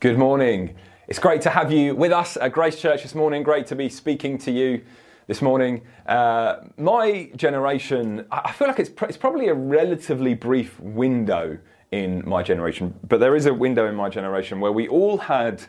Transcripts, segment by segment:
Good morning. It's great to have you with us at Grace Church this morning. Great to be speaking to you this morning. Uh, my generation, I feel like it's, pr- it's probably a relatively brief window in my generation, but there is a window in my generation where we all had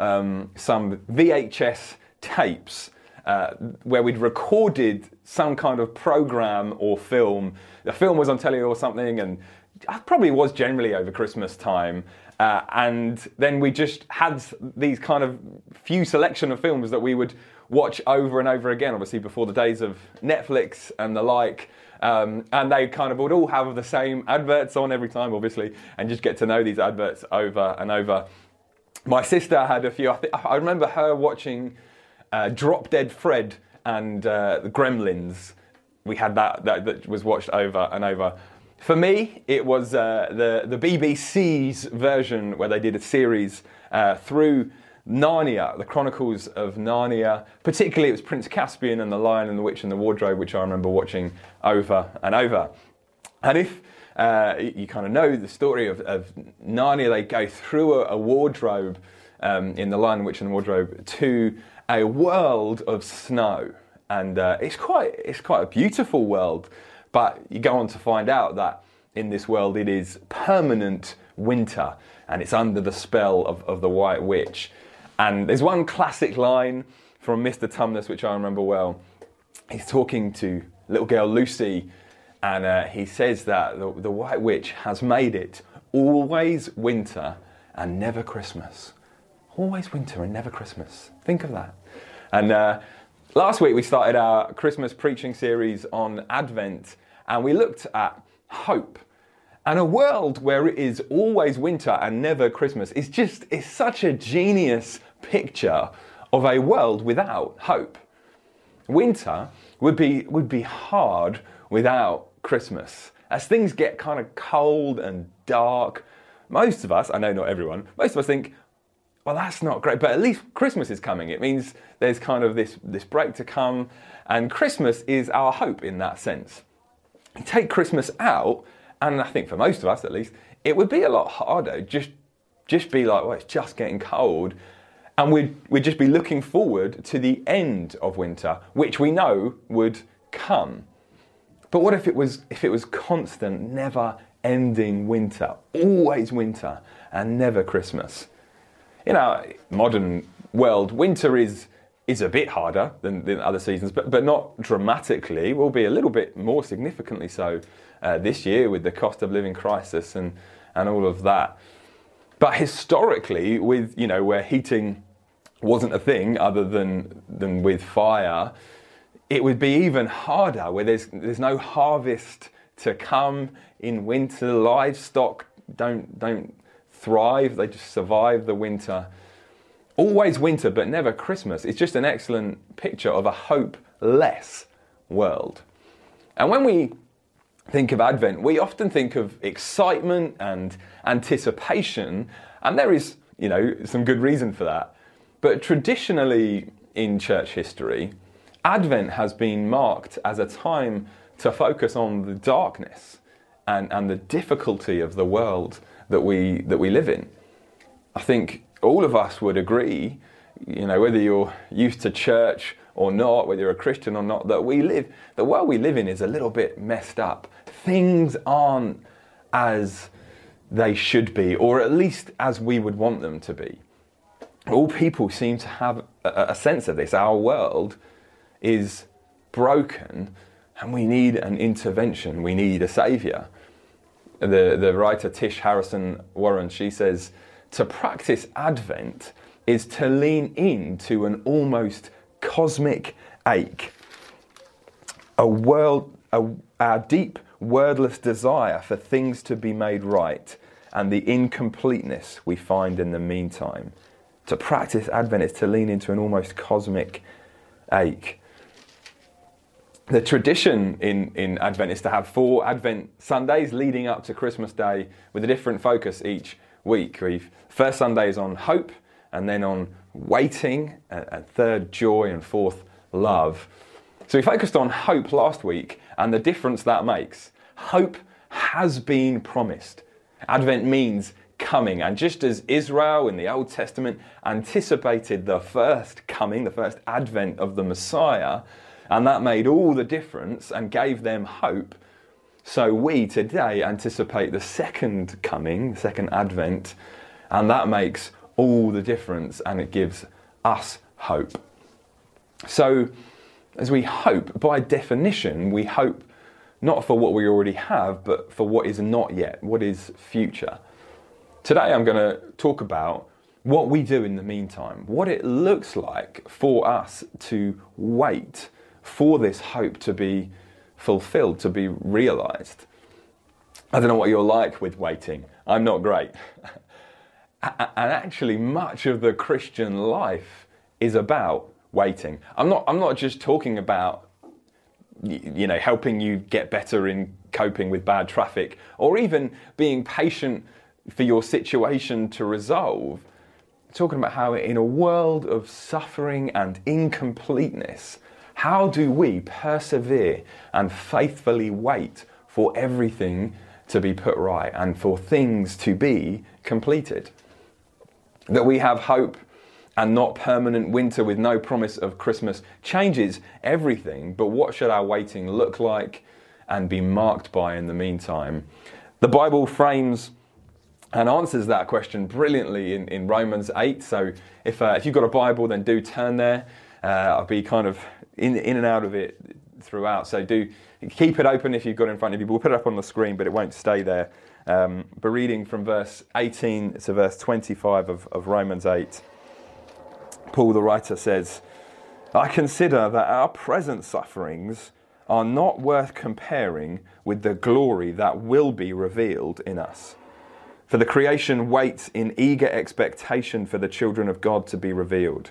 um, some VHS tapes uh, where we'd recorded some kind of program or film. The film was on telly or something, and it probably was generally over Christmas time. Uh, and then we just had these kind of few selection of films that we would watch over and over again, obviously before the days of Netflix and the like. Um, and they kind of would all have the same adverts on every time, obviously, and just get to know these adverts over and over. My sister had a few. I, th- I remember her watching uh, Drop Dead Fred and uh, the Gremlins. We had that, that that was watched over and over. For me, it was uh, the, the BBC's version where they did a series uh, through Narnia, the Chronicles of Narnia. Particularly, it was Prince Caspian and the Lion and the Witch and the Wardrobe, which I remember watching over and over. And if uh, you kind of know the story of, of Narnia, they go through a, a wardrobe um, in The Lion, Witch and the Wardrobe to a world of snow. And uh, it's, quite, it's quite a beautiful world. But you go on to find out that in this world it is permanent winter and it's under the spell of, of the White Witch. And there's one classic line from Mr. Tumnus, which I remember well. He's talking to little girl Lucy, and uh, he says that the, the White Witch has made it always winter and never Christmas. Always winter and never Christmas. Think of that. And uh, last week we started our Christmas preaching series on Advent, and we looked at hope. And a world where it is always winter and never Christmas is just is such a genius picture of a world without hope. Winter would be would be hard without Christmas. As things get kind of cold and dark, most of us, I know not everyone, most of us think, well, that's not great, but at least Christmas is coming. It means there's kind of this, this break to come, and Christmas is our hope in that sense take Christmas out, and I think for most of us at least, it would be a lot harder. Just, just be like, well, it's just getting cold, and we'd, we'd just be looking forward to the end of winter, which we know would come. But what if it was if it was constant, never ending winter, always winter, and never Christmas? In our modern world, winter is is a bit harder than, than other seasons, but, but not dramatically. Will be a little bit more significantly so uh, this year with the cost of living crisis and, and all of that. But historically, with you know where heating wasn't a thing other than than with fire, it would be even harder where there's there's no harvest to come in winter. Livestock don't don't thrive; they just survive the winter always winter but never Christmas. It's just an excellent picture of a hopeless world. And when we think of Advent, we often think of excitement and anticipation, and there is, you know, some good reason for that. But traditionally in church history, Advent has been marked as a time to focus on the darkness and, and the difficulty of the world that we, that we live in. I think all of us would agree, you know, whether you're used to church or not, whether you're a Christian or not, that we live, the world we live in is a little bit messed up. Things aren't as they should be, or at least as we would want them to be. All people seem to have a, a sense of this. Our world is broken and we need an intervention, we need a saviour. The, the writer Tish Harrison Warren, she says, to practice Advent is to lean into an almost cosmic ache, a world, a, our deep wordless desire for things to be made right, and the incompleteness we find in the meantime. To practice Advent is to lean into an almost cosmic ache. The tradition in, in Advent is to have four Advent Sundays leading up to Christmas Day with a different focus each week. We've, first Sunday is on hope, and then on waiting, and, and third, joy, and fourth, love. So we focused on hope last week and the difference that makes. Hope has been promised. Advent means coming. And just as Israel in the Old Testament anticipated the first coming, the first advent of the Messiah, and that made all the difference and gave them hope, so we today anticipate the second coming, the second advent, and that makes all the difference and it gives us hope. So, as we hope, by definition, we hope not for what we already have, but for what is not yet, what is future. Today I'm going to talk about what we do in the meantime, what it looks like for us to wait for this hope to be fulfilled, to be realized. I don't know what you're like with waiting. I'm not great. and actually, much of the Christian life is about waiting. I'm not, I'm not just talking about you know helping you get better in coping with bad traffic or even being patient for your situation to resolve talking about how in a world of suffering and incompleteness how do we persevere and faithfully wait for everything to be put right and for things to be completed that we have hope and not permanent winter with no promise of Christmas changes everything. But what should our waiting look like and be marked by in the meantime? The Bible frames and answers that question brilliantly in, in Romans 8. So if, uh, if you've got a Bible, then do turn there. Uh, I'll be kind of in, in and out of it throughout. So do keep it open if you've got it in front of you. We'll put it up on the screen, but it won't stay there. Um, but reading from verse 18 to verse 25 of, of Romans 8. Paul the writer says, I consider that our present sufferings are not worth comparing with the glory that will be revealed in us. For the creation waits in eager expectation for the children of God to be revealed.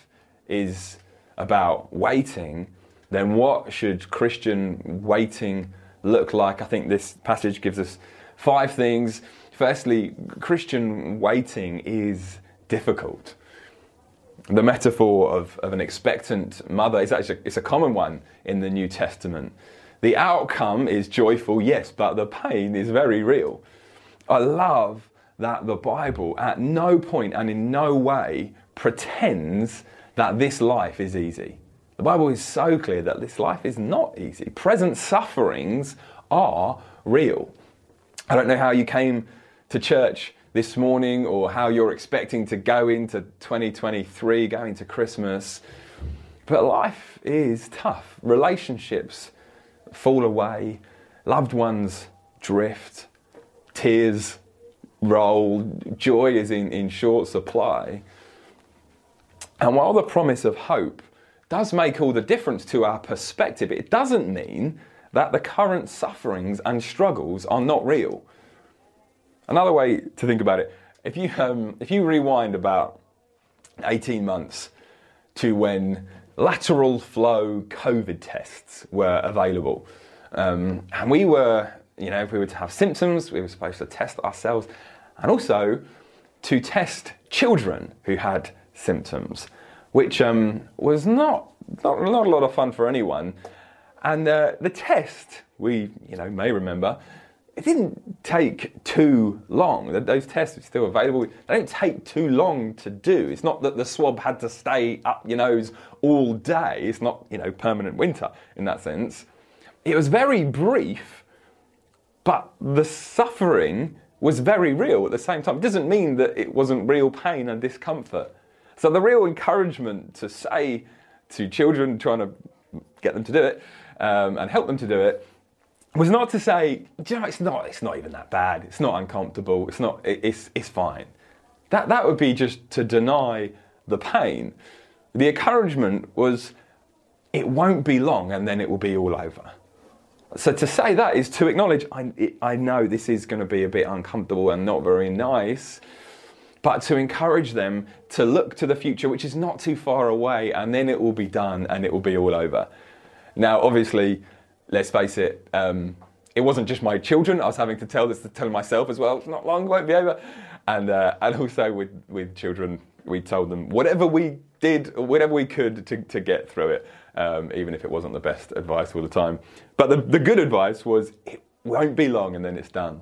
is about waiting, then what should Christian waiting look like? I think this passage gives us five things. Firstly, Christian waiting is difficult the metaphor of, of an expectant mother is actually it's a common one in the New Testament. The outcome is joyful, yes, but the pain is very real. I love that the Bible at no point and in no way pretends that this life is easy. The Bible is so clear that this life is not easy. Present sufferings are real. I don't know how you came to church this morning or how you're expecting to go into 2023, going to Christmas. But life is tough. Relationships fall away, loved ones drift, tears roll, joy is in, in short supply. And while the promise of hope does make all the difference to our perspective, it doesn't mean that the current sufferings and struggles are not real. Another way to think about it, if you, um, if you rewind about 18 months to when lateral flow COVID tests were available, um, and we were, you know, if we were to have symptoms, we were supposed to test ourselves, and also to test children who had symptoms, which um, was not, not, not a lot of fun for anyone. And uh, the test, we you know may remember, it didn't take too long. Those tests are still available. They don't take too long to do. It's not that the swab had to stay up your nose all day. It's not, you know, permanent winter in that sense. It was very brief, but the suffering was very real at the same time. It doesn't mean that it wasn't real pain and discomfort. So the real encouragement to say to children trying to get them to do it um, and help them to do it was not to say, you know, it's not, it's not even that bad. It's not uncomfortable. It's not, it, it's, it's fine. That, that would be just to deny the pain. The encouragement was, it won't be long and then it will be all over. So to say that is to acknowledge, I, I know this is going to be a bit uncomfortable and not very nice, but to encourage them to look to the future, which is not too far away, and then it will be done and it will be all over. Now, obviously, let's face it, um, it wasn't just my children. I was having to tell this to tell myself as well. It's not long, won't be over. And, uh, and also with, with children, we told them whatever we did, whatever we could to, to get through it, um, even if it wasn't the best advice all the time. But the, the good advice was it won't be long and then it's done.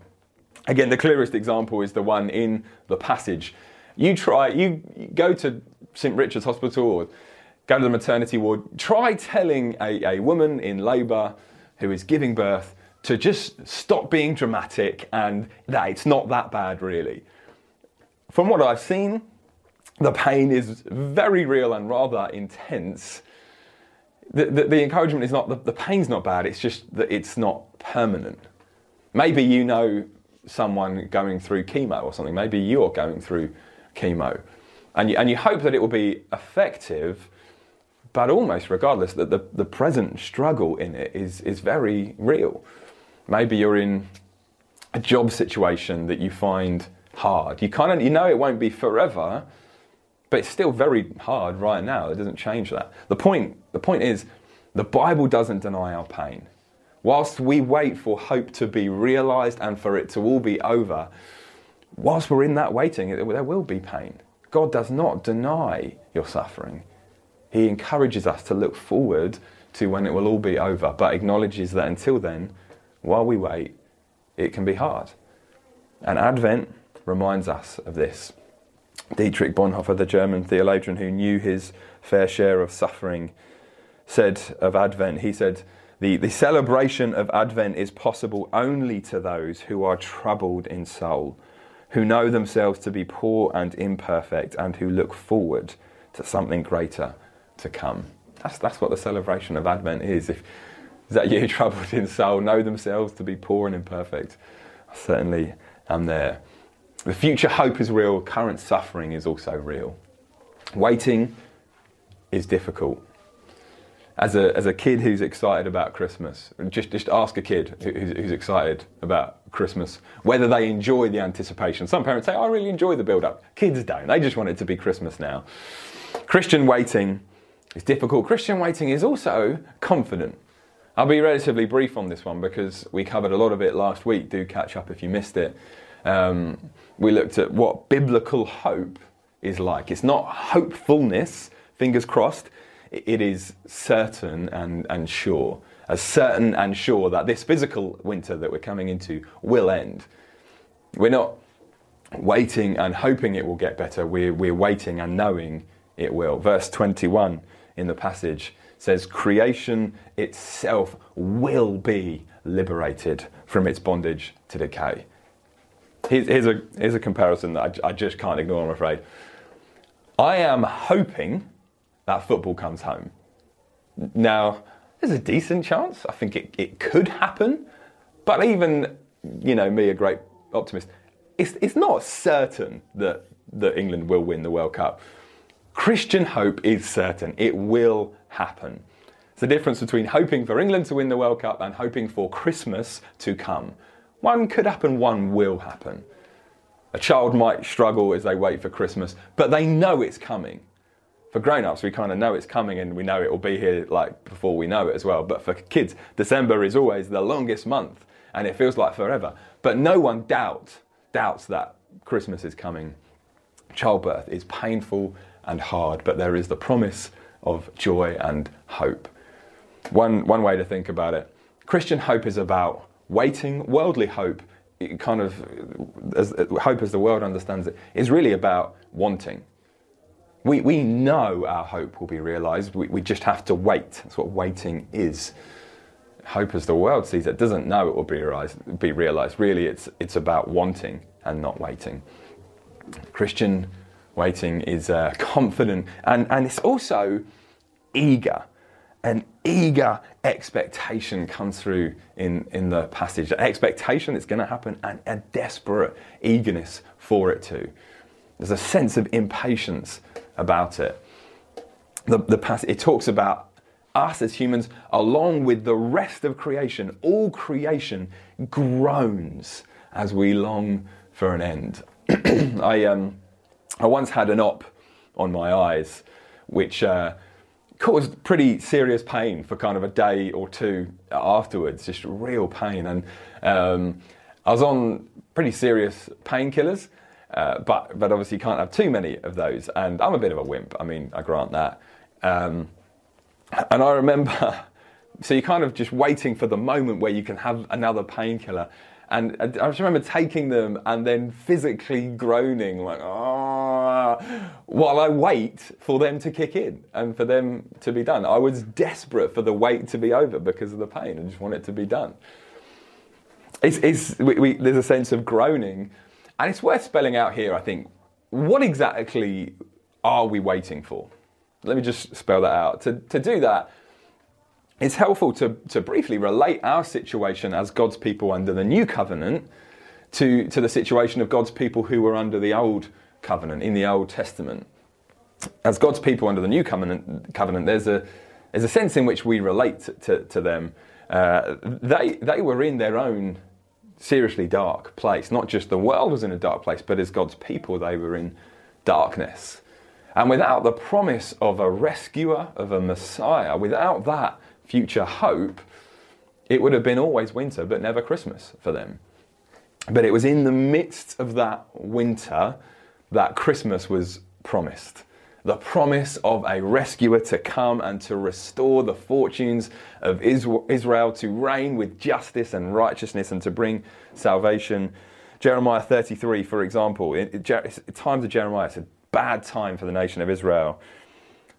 Again, the clearest example is the one in the passage. You try, you go to St. Richard's Hospital or go to the maternity ward, try telling a, a woman in labour who is giving birth to just stop being dramatic and that it's not that bad, really. From what I've seen, the pain is very real and rather intense. The, the, the encouragement is not, the, the pain's not bad, it's just that it's not permanent. Maybe you know someone going through chemo or something, maybe you're going through chemo, and you, and you hope that it will be effective but almost regardless, that the, the present struggle in it is, is very real. Maybe you're in a job situation that you find hard. You kind of you know it won't be forever, but it's still very hard right now. It doesn't change that. The point the point is the Bible doesn't deny our pain. Whilst we wait for hope to be realized and for it to all be over, whilst we're in that waiting, there will be pain. God does not deny your suffering. He encourages us to look forward to when it will all be over, but acknowledges that until then, while we wait, it can be hard. And Advent reminds us of this. Dietrich Bonhoeffer, the German theologian who knew his fair share of suffering, said of Advent, he said, the, the celebration of Advent is possible only to those who are troubled in soul, who know themselves to be poor and imperfect, and who look forward to something greater to come. That's, that's what the celebration of Advent is. If is that you troubled in soul, know themselves to be poor and imperfect, I certainly am there. The future hope is real, current suffering is also real. Waiting is difficult. As a, as a kid who's excited about Christmas, just, just ask a kid who's, who's excited about Christmas whether they enjoy the anticipation. Some parents say, I really enjoy the build up. Kids don't, they just want it to be Christmas now. Christian waiting it's difficult. Christian waiting is also confident. I'll be relatively brief on this one because we covered a lot of it last week. Do catch up if you missed it. Um, we looked at what biblical hope is like. It's not hopefulness, fingers crossed, it is certain and, and sure. As certain and sure that this physical winter that we're coming into will end. We're not waiting and hoping it will get better, we're, we're waiting and knowing it will. Verse 21 in the passage says creation itself will be liberated from its bondage to decay. Here's, a, here's a comparison that I, I just can't ignore, I'm afraid. I am hoping that football comes home. Now, there's a decent chance. I think it, it could happen. But even, you know, me, a great optimist, it's, it's not certain that, that England will win the World Cup. Christian hope is certain. It will happen. It's the difference between hoping for England to win the World Cup and hoping for Christmas to come. One could happen, one will happen. A child might struggle as they wait for Christmas, but they know it's coming. For grown ups, we kind of know it's coming and we know it will be here like before we know it as well. But for kids, December is always the longest month and it feels like forever. But no one doubts, doubts that Christmas is coming. Childbirth is painful and hard, but there is the promise of joy and hope. One, one way to think about it Christian hope is about waiting, worldly hope, kind of as, uh, hope as the world understands it, is really about wanting. We, we know our hope will be realized, we, we just have to wait. That's what waiting is. Hope as the world sees it doesn't know it will be realized. Be realized. Really, it's, it's about wanting and not waiting. Christian Waiting is uh, confident and, and it's also eager. An eager expectation comes through in, in the passage. An expectation it's going to happen and a desperate eagerness for it to. There's a sense of impatience about it. The, the passage, it talks about us as humans, along with the rest of creation. All creation groans as we long for an end. I, um, I once had an op on my eyes, which uh, caused pretty serious pain for kind of a day or two afterwards, just real pain. And um, I was on pretty serious painkillers, uh, but but obviously you can't have too many of those. And I'm a bit of a wimp. I mean, I grant that. Um, and I remember, so you're kind of just waiting for the moment where you can have another painkiller. And I just remember taking them and then physically groaning, like, ah, while I wait for them to kick in and for them to be done. I was desperate for the wait to be over because of the pain. I just want it to be done. It's, it's, we, we, there's a sense of groaning. And it's worth spelling out here, I think, what exactly are we waiting for? Let me just spell that out. To, to do that, it's helpful to, to briefly relate our situation as God's people under the new covenant to, to the situation of God's people who were under the old covenant in the Old Testament. As God's people under the new covenant, covenant there's, a, there's a sense in which we relate to, to them. Uh, they, they were in their own seriously dark place. Not just the world was in a dark place, but as God's people, they were in darkness. And without the promise of a rescuer, of a Messiah, without that, future hope, it would have been always winter, but never Christmas for them. But it was in the midst of that winter that Christmas was promised. The promise of a rescuer to come and to restore the fortunes of Israel, to reign with justice and righteousness and to bring salvation. Jeremiah 33, for example, in times of Jeremiah, it's a bad time for the nation of Israel.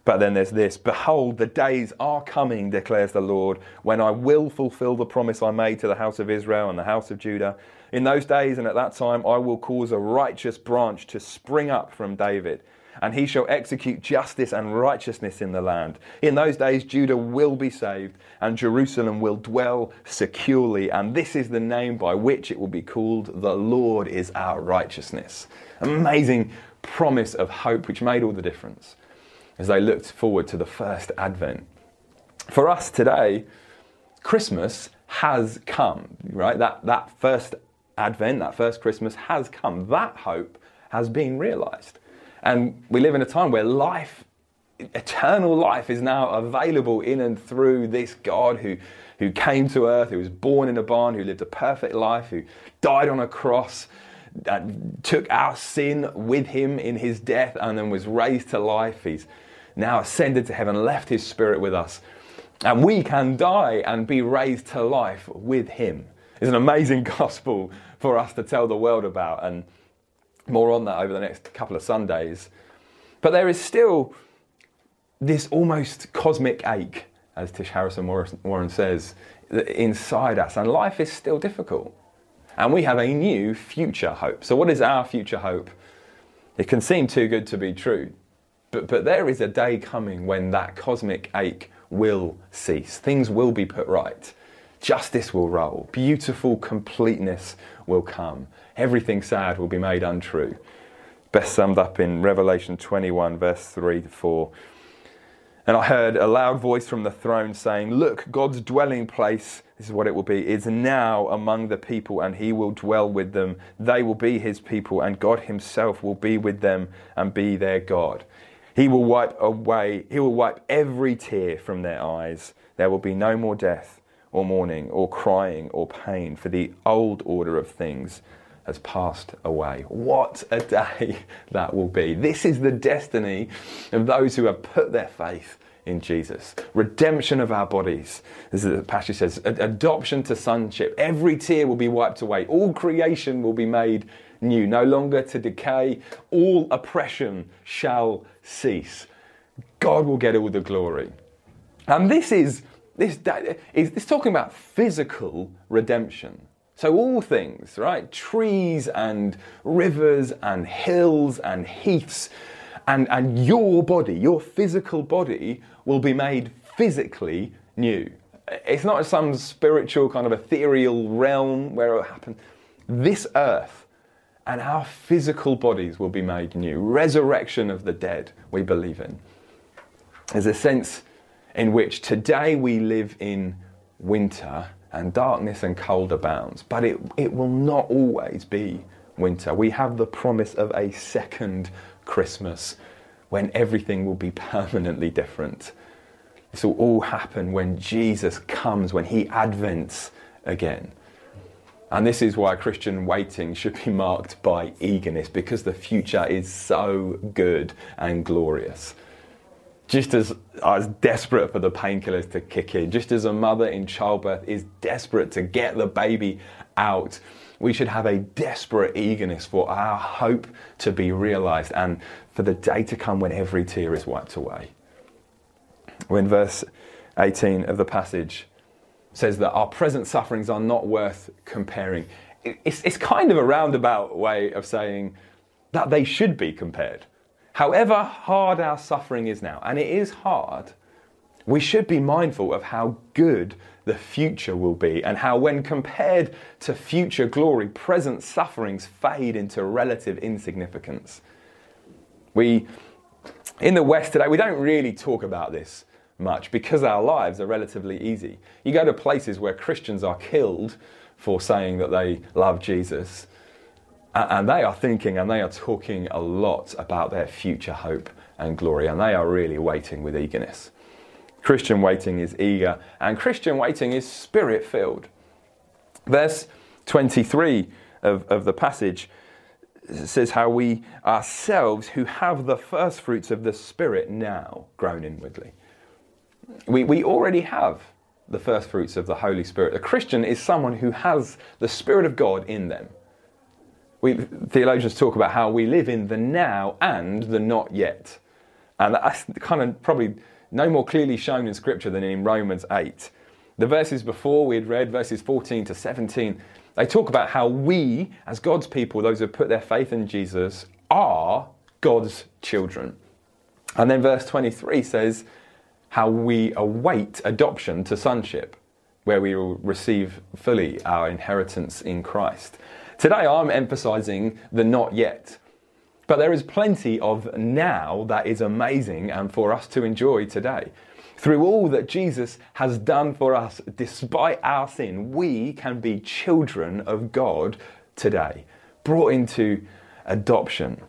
But then there's this Behold, the days are coming, declares the Lord, when I will fulfill the promise I made to the house of Israel and the house of Judah. In those days and at that time, I will cause a righteous branch to spring up from David, and he shall execute justice and righteousness in the land. In those days, Judah will be saved, and Jerusalem will dwell securely. And this is the name by which it will be called The Lord is our righteousness. Amazing promise of hope, which made all the difference as they looked forward to the first advent. For us today, Christmas has come, right? That, that first advent, that first Christmas has come. That hope has been realized. And we live in a time where life, eternal life, is now available in and through this God who, who came to earth, who was born in a barn, who lived a perfect life, who died on a cross, uh, took our sin with him in his death, and then was raised to life. He's now ascended to heaven, left his spirit with us. And we can die and be raised to life with him. It's an amazing gospel for us to tell the world about, and more on that over the next couple of Sundays. But there is still this almost cosmic ache, as Tish Harrison Warren says, inside us, and life is still difficult. And we have a new future hope. So, what is our future hope? It can seem too good to be true. But, but there is a day coming when that cosmic ache will cease. Things will be put right. Justice will roll. Beautiful completeness will come. Everything sad will be made untrue. Best summed up in Revelation 21, verse 3 to 4. And I heard a loud voice from the throne saying, Look, God's dwelling place, this is what it will be, is now among the people, and he will dwell with them. They will be his people, and God himself will be with them and be their God. He will wipe away, he will wipe every tear from their eyes. There will be no more death or mourning or crying or pain, for the old order of things has passed away. What a day that will be. This is the destiny of those who have put their faith in Jesus. Redemption of our bodies. As the passage says, adoption to sonship. Every tear will be wiped away. All creation will be made new, no longer to decay. All oppression shall cease. God will get all the glory. And this is this is this talking about physical redemption. So, all things, right? Trees and rivers and hills and heaths, and, and your body, your physical body, will be made physically new. It's not some spiritual kind of ethereal realm where it will happen. This earth and our physical bodies will be made new. Resurrection of the dead, we believe in. There's a sense in which today we live in winter and darkness and cold abounds, but it, it will not always be winter. We have the promise of a second Christmas when everything will be permanently different. This will all happen when Jesus comes, when he advents again. And this is why Christian waiting should be marked by eagerness, because the future is so good and glorious. Just as I was desperate for the painkillers to kick in, just as a mother in childbirth is desperate to get the baby out, we should have a desperate eagerness for our hope to be realized and for the day to come when every tear is wiped away. When verse 18 of the passage says that our present sufferings are not worth comparing, it's, it's kind of a roundabout way of saying that they should be compared. However hard our suffering is now, and it is hard, we should be mindful of how good the future will be and how, when compared to future glory, present sufferings fade into relative insignificance. We, in the West today, we don't really talk about this much because our lives are relatively easy. You go to places where Christians are killed for saying that they love Jesus, and they are thinking and they are talking a lot about their future hope and glory, and they are really waiting with eagerness. Christian waiting is eager, and Christian waiting is spirit filled. Verse 23 of, of the passage says how we ourselves, who have the first fruits of the Spirit, now groan inwardly. We, we already have the first fruits of the Holy Spirit. A Christian is someone who has the Spirit of God in them. We, theologians talk about how we live in the now and the not yet. And that's kind of probably no more clearly shown in Scripture than in Romans 8. The verses before we had read, verses 14 to 17, they talk about how we, as God's people, those who put their faith in Jesus, are God's children. And then verse 23 says, how we await adoption to sonship, where we will receive fully our inheritance in Christ. Today I'm emphasizing the not yet. But there is plenty of now that is amazing and for us to enjoy today. Through all that Jesus has done for us, despite our sin, we can be children of God today, brought into adoption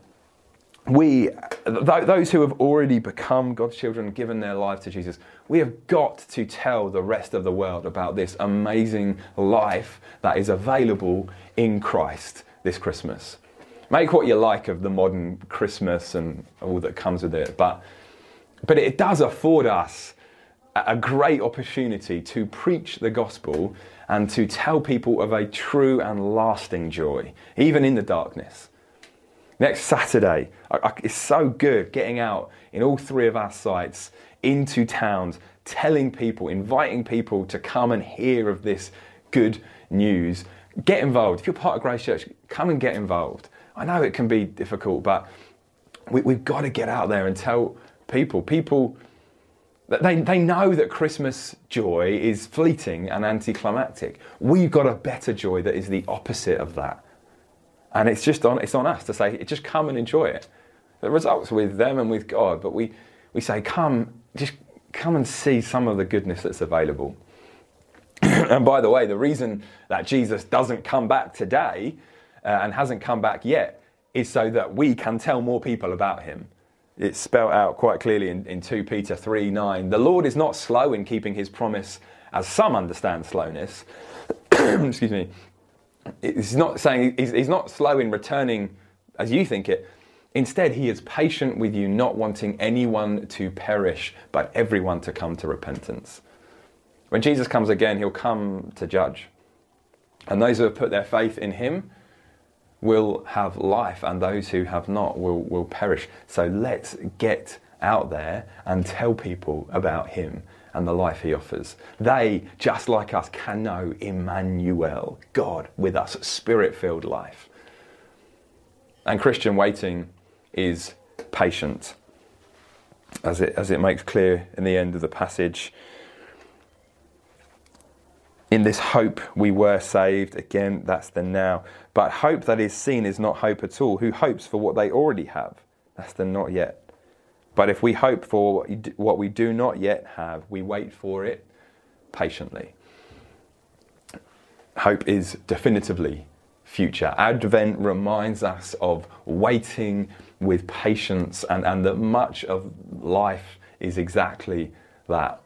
we, those who have already become God's children, given their lives to Jesus, we have got to tell the rest of the world about this amazing life that is available in Christ this Christmas. Make what you like of the modern Christmas and all that comes with it, but, but it does afford us a great opportunity to preach the gospel and to tell people of a true and lasting joy, even in the darkness. Next Saturday, it's so good getting out in all three of our sites into towns, telling people, inviting people to come and hear of this good news. Get involved. If you're part of Grace Church, come and get involved. I know it can be difficult, but we, have got to get out there and tell people. People, they, they know that Christmas joy is fleeting and anticlimactic. We've got a better joy that is the opposite of that. And it's just on, it's on us to say, just come and enjoy it. The results with them and with God, but we, we say, come, just come and see some of the goodness that's available. and by the way, the reason that Jesus doesn't come back today uh, and hasn't come back yet is so that we can tell more people about him. It's spelled out quite clearly in, in 2 Peter 3 9. The Lord is not slow in keeping his promise, as some understand slowness. Excuse me he's not saying he's, he's not slow in returning as you think it. Instead, he is patient with you, not wanting anyone to perish, but everyone to come to repentance. When Jesus comes again, he'll come to judge. And those who have put their faith in him will have life, and those who have not will, will perish. So let's get out there and tell people about him and the life he offers. They, just like us, can know Emmanuel, God with us, spirit filled life. And Christian waiting is patient, as it, as it makes clear in the end of the passage. In this hope we were saved. Again, that's the now. But hope that is seen is not hope at all. Who hopes for what they already have? That's the not yet. But if we hope for what we do not yet have, we wait for it patiently. Hope is definitively future. Advent reminds us of waiting with patience and, and that much of life is exactly that.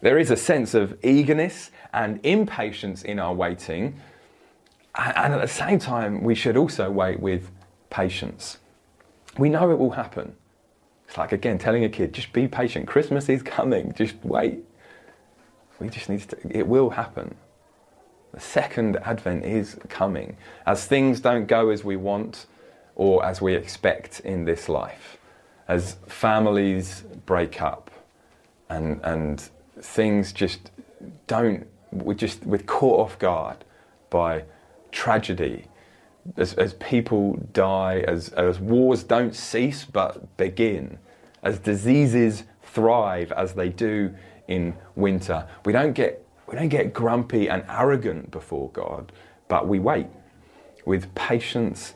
There is a sense of eagerness and impatience in our waiting, and at the same time, we should also wait with patience. We know it will happen. It's like, again, telling a kid, just be patient. Christmas is coming. Just wait. We just need to, it will happen. The second advent is coming. As things don't go as we want or as we expect in this life, as families break up and, and things just don't, we're just, we're caught off guard by tragedy as, as people die, as, as wars don't cease but begin, as diseases thrive as they do in winter, we don't get, we don't get grumpy and arrogant before God, but we wait with patience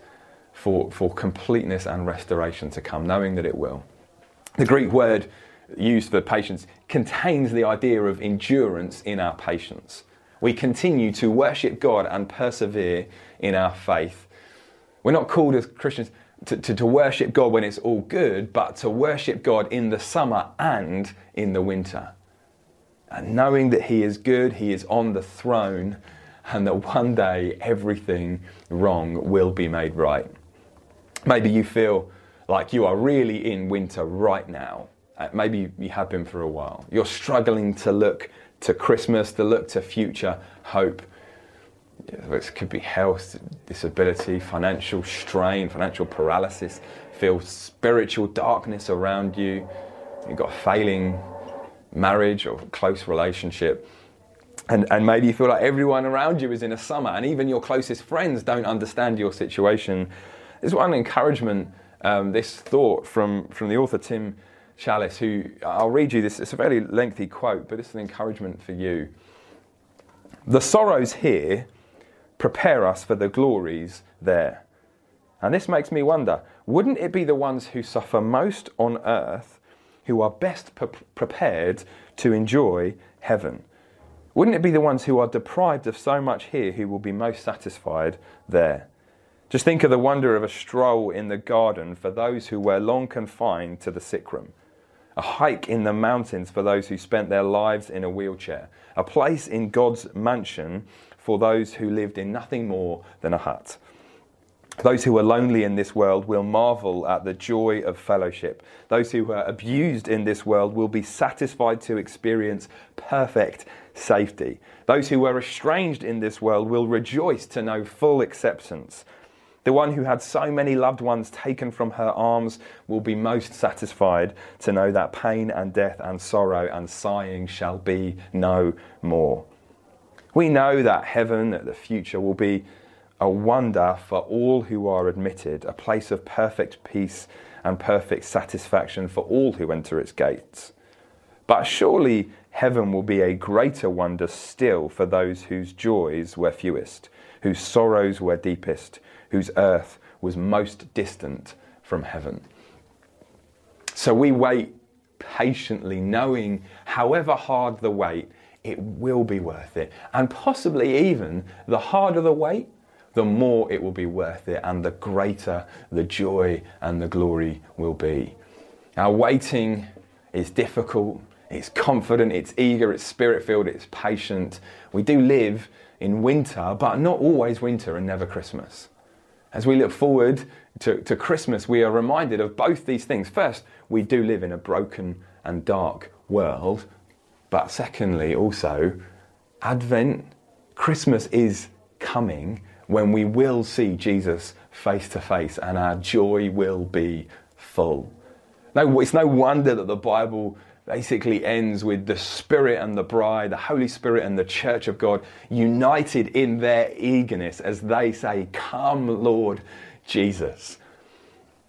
for, for completeness and restoration to come, knowing that it will. The Greek word used for patience contains the idea of endurance in our patience. We continue to worship God and persevere in our faith. We're not called as Christians to, to, to, worship God when it's all good, but to worship God in the summer and in the winter. And knowing that He is good, He is on the throne, and that one day everything wrong will be made right. Maybe you feel like you are really in winter right now. Uh, maybe you have been for a while. You're struggling to look to Christmas, to look to future hope it could be health, disability, financial strain, financial paralysis, feel spiritual darkness around you, you've got a failing marriage or close relationship. And, and maybe you feel like everyone around you is in a summer, and even your closest friends don't understand your situation. There's one encouragement, um, this thought from, from the author Tim Challies, who I'll read you this. It's a very lengthy quote, but it's an encouragement for you. The sorrows here prepare us for the glories there. And this makes me wonder wouldn't it be the ones who suffer most on earth who are best pre- prepared to enjoy heaven? Wouldn't it be the ones who are deprived of so much here who will be most satisfied there? Just think of the wonder of a stroll in the garden for those who were long confined to the sick room, a hike in the mountains for those who spent their lives in a wheelchair, a place in God's mansion for those who lived in nothing more than a hut. Those who are lonely in this world will marvel at the joy of fellowship. Those who are abused in this world will be satisfied to experience perfect safety. Those who were estranged in this world will rejoice to know full acceptance. The one who had so many loved ones taken from her arms will be most satisfied to know that pain and death and sorrow and sighing shall be no more. We know that heaven, that the future, will be a wonder for all who are admitted, a place of perfect peace and perfect satisfaction for all who enter its gates. But surely heaven will be a greater wonder still for those whose joys were fewest, whose sorrows were deepest, whose earth was most distant from heaven. So we wait patiently, knowing, however hard the wait, it will be worth it. And possibly even the harder the wait, the more it will be worth it, and the greater the joy and the glory will be. Our waiting is difficult, it's confident, it's eager, it's spirit filled, it's patient. We do live in winter, but not always winter and never Christmas. As we look forward to, to Christmas, we are reminded of both these things. First, we do live in a broken and dark world, but secondly, also, Advent, Christmas is coming when we will see Jesus face to face and our joy will be full. No, it's no wonder that the Bible basically ends with the Spirit and the bride, the Holy Spirit and the church of God united in their eagerness as they say, Come, Lord Jesus.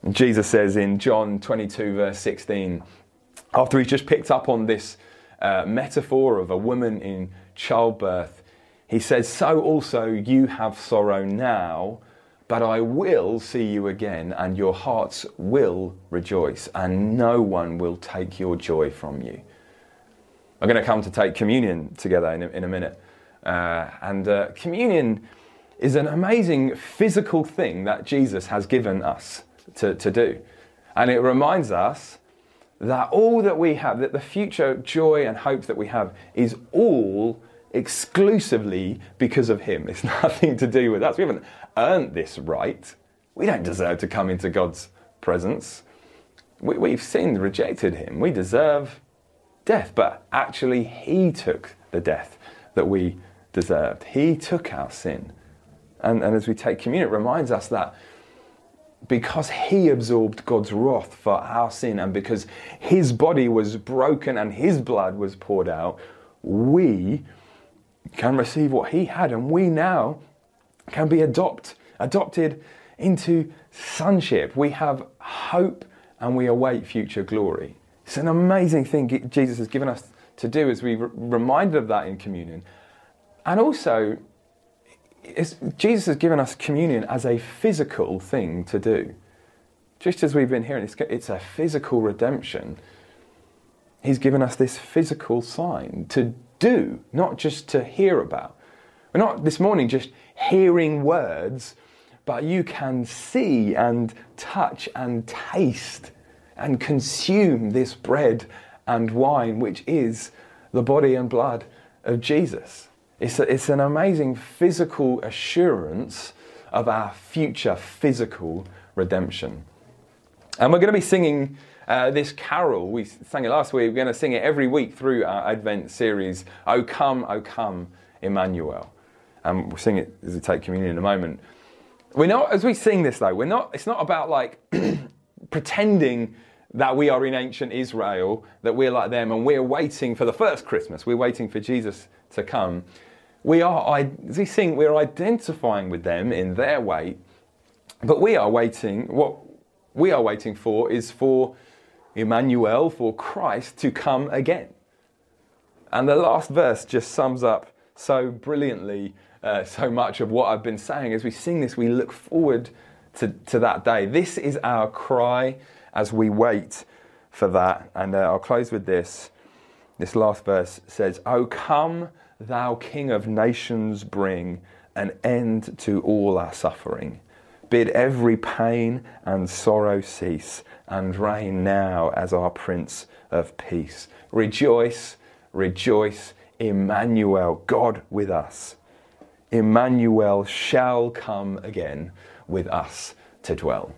And Jesus says in John 22, verse 16, after he's just picked up on this uh, metaphor of a woman in childbirth, he says, So also you have sorrow now but I will see you again, and your hearts will rejoice, and no one will take your joy from you. I'm going to come to take communion together in a, in a minute. Uh, and uh, communion is an amazing physical thing that Jesus has given us to, to do. And it reminds us that all that we have, that the future joy and hope that we have, is all exclusively because of Him. It's nothing to do with us. We haven't earned this right. We don't deserve to come into God's presence. We, have sinned, rejected Him. We deserve death, but actually, He took the death that we deserved. He took our sin. And, and as we take communion, it reminds us that because he absorbed God's wrath for our sin and because his body was broken and his blood was poured out, we can receive what he had, and we now can be adopt, adopted into sonship. We have hope and we await future glory. It's an amazing thing Jesus has given us to do as we re- reminded of that in communion. And also, Jesus has given us communion as a physical thing to do. Just as we've been hearing, it's, it's a physical redemption. He's given us this physical sign to do, not just to hear about. We're not this morning just hearing words, but you can see and touch and taste and consume this bread and wine, which is the body and blood of Jesus. It's, a, it's an amazing physical assurance of our future physical redemption. And we're going to be singing uh, this carol, we sang it last week, we're going to sing it every week through our Advent series, O come, O come, Emmanuel. And we'll sing it as we take communion in a moment. We're not, as we sing this though, we're not, it's not about like pretending that we are in ancient Israel, that we're like them, and we're waiting for the first Christmas. We're waiting for Jesus to come. We are, as we sing, we're identifying with them in their way, but we are waiting, what we are waiting for is for Emmanuel, for Christ to come again. And the last verse just sums up so brilliantly uh, so much of what I've been saying. As we sing this, we look forward to, to that day. This is our cry as we wait for that. And uh, I'll close with this. This last verse says, O come, thou King of nations, bring an end to all our suffering. Bid every pain and sorrow cease and reign now as our Prince of Peace. Rejoice, rejoice, Emmanuel, God with us. Emmanuel shall come again with us to dwell.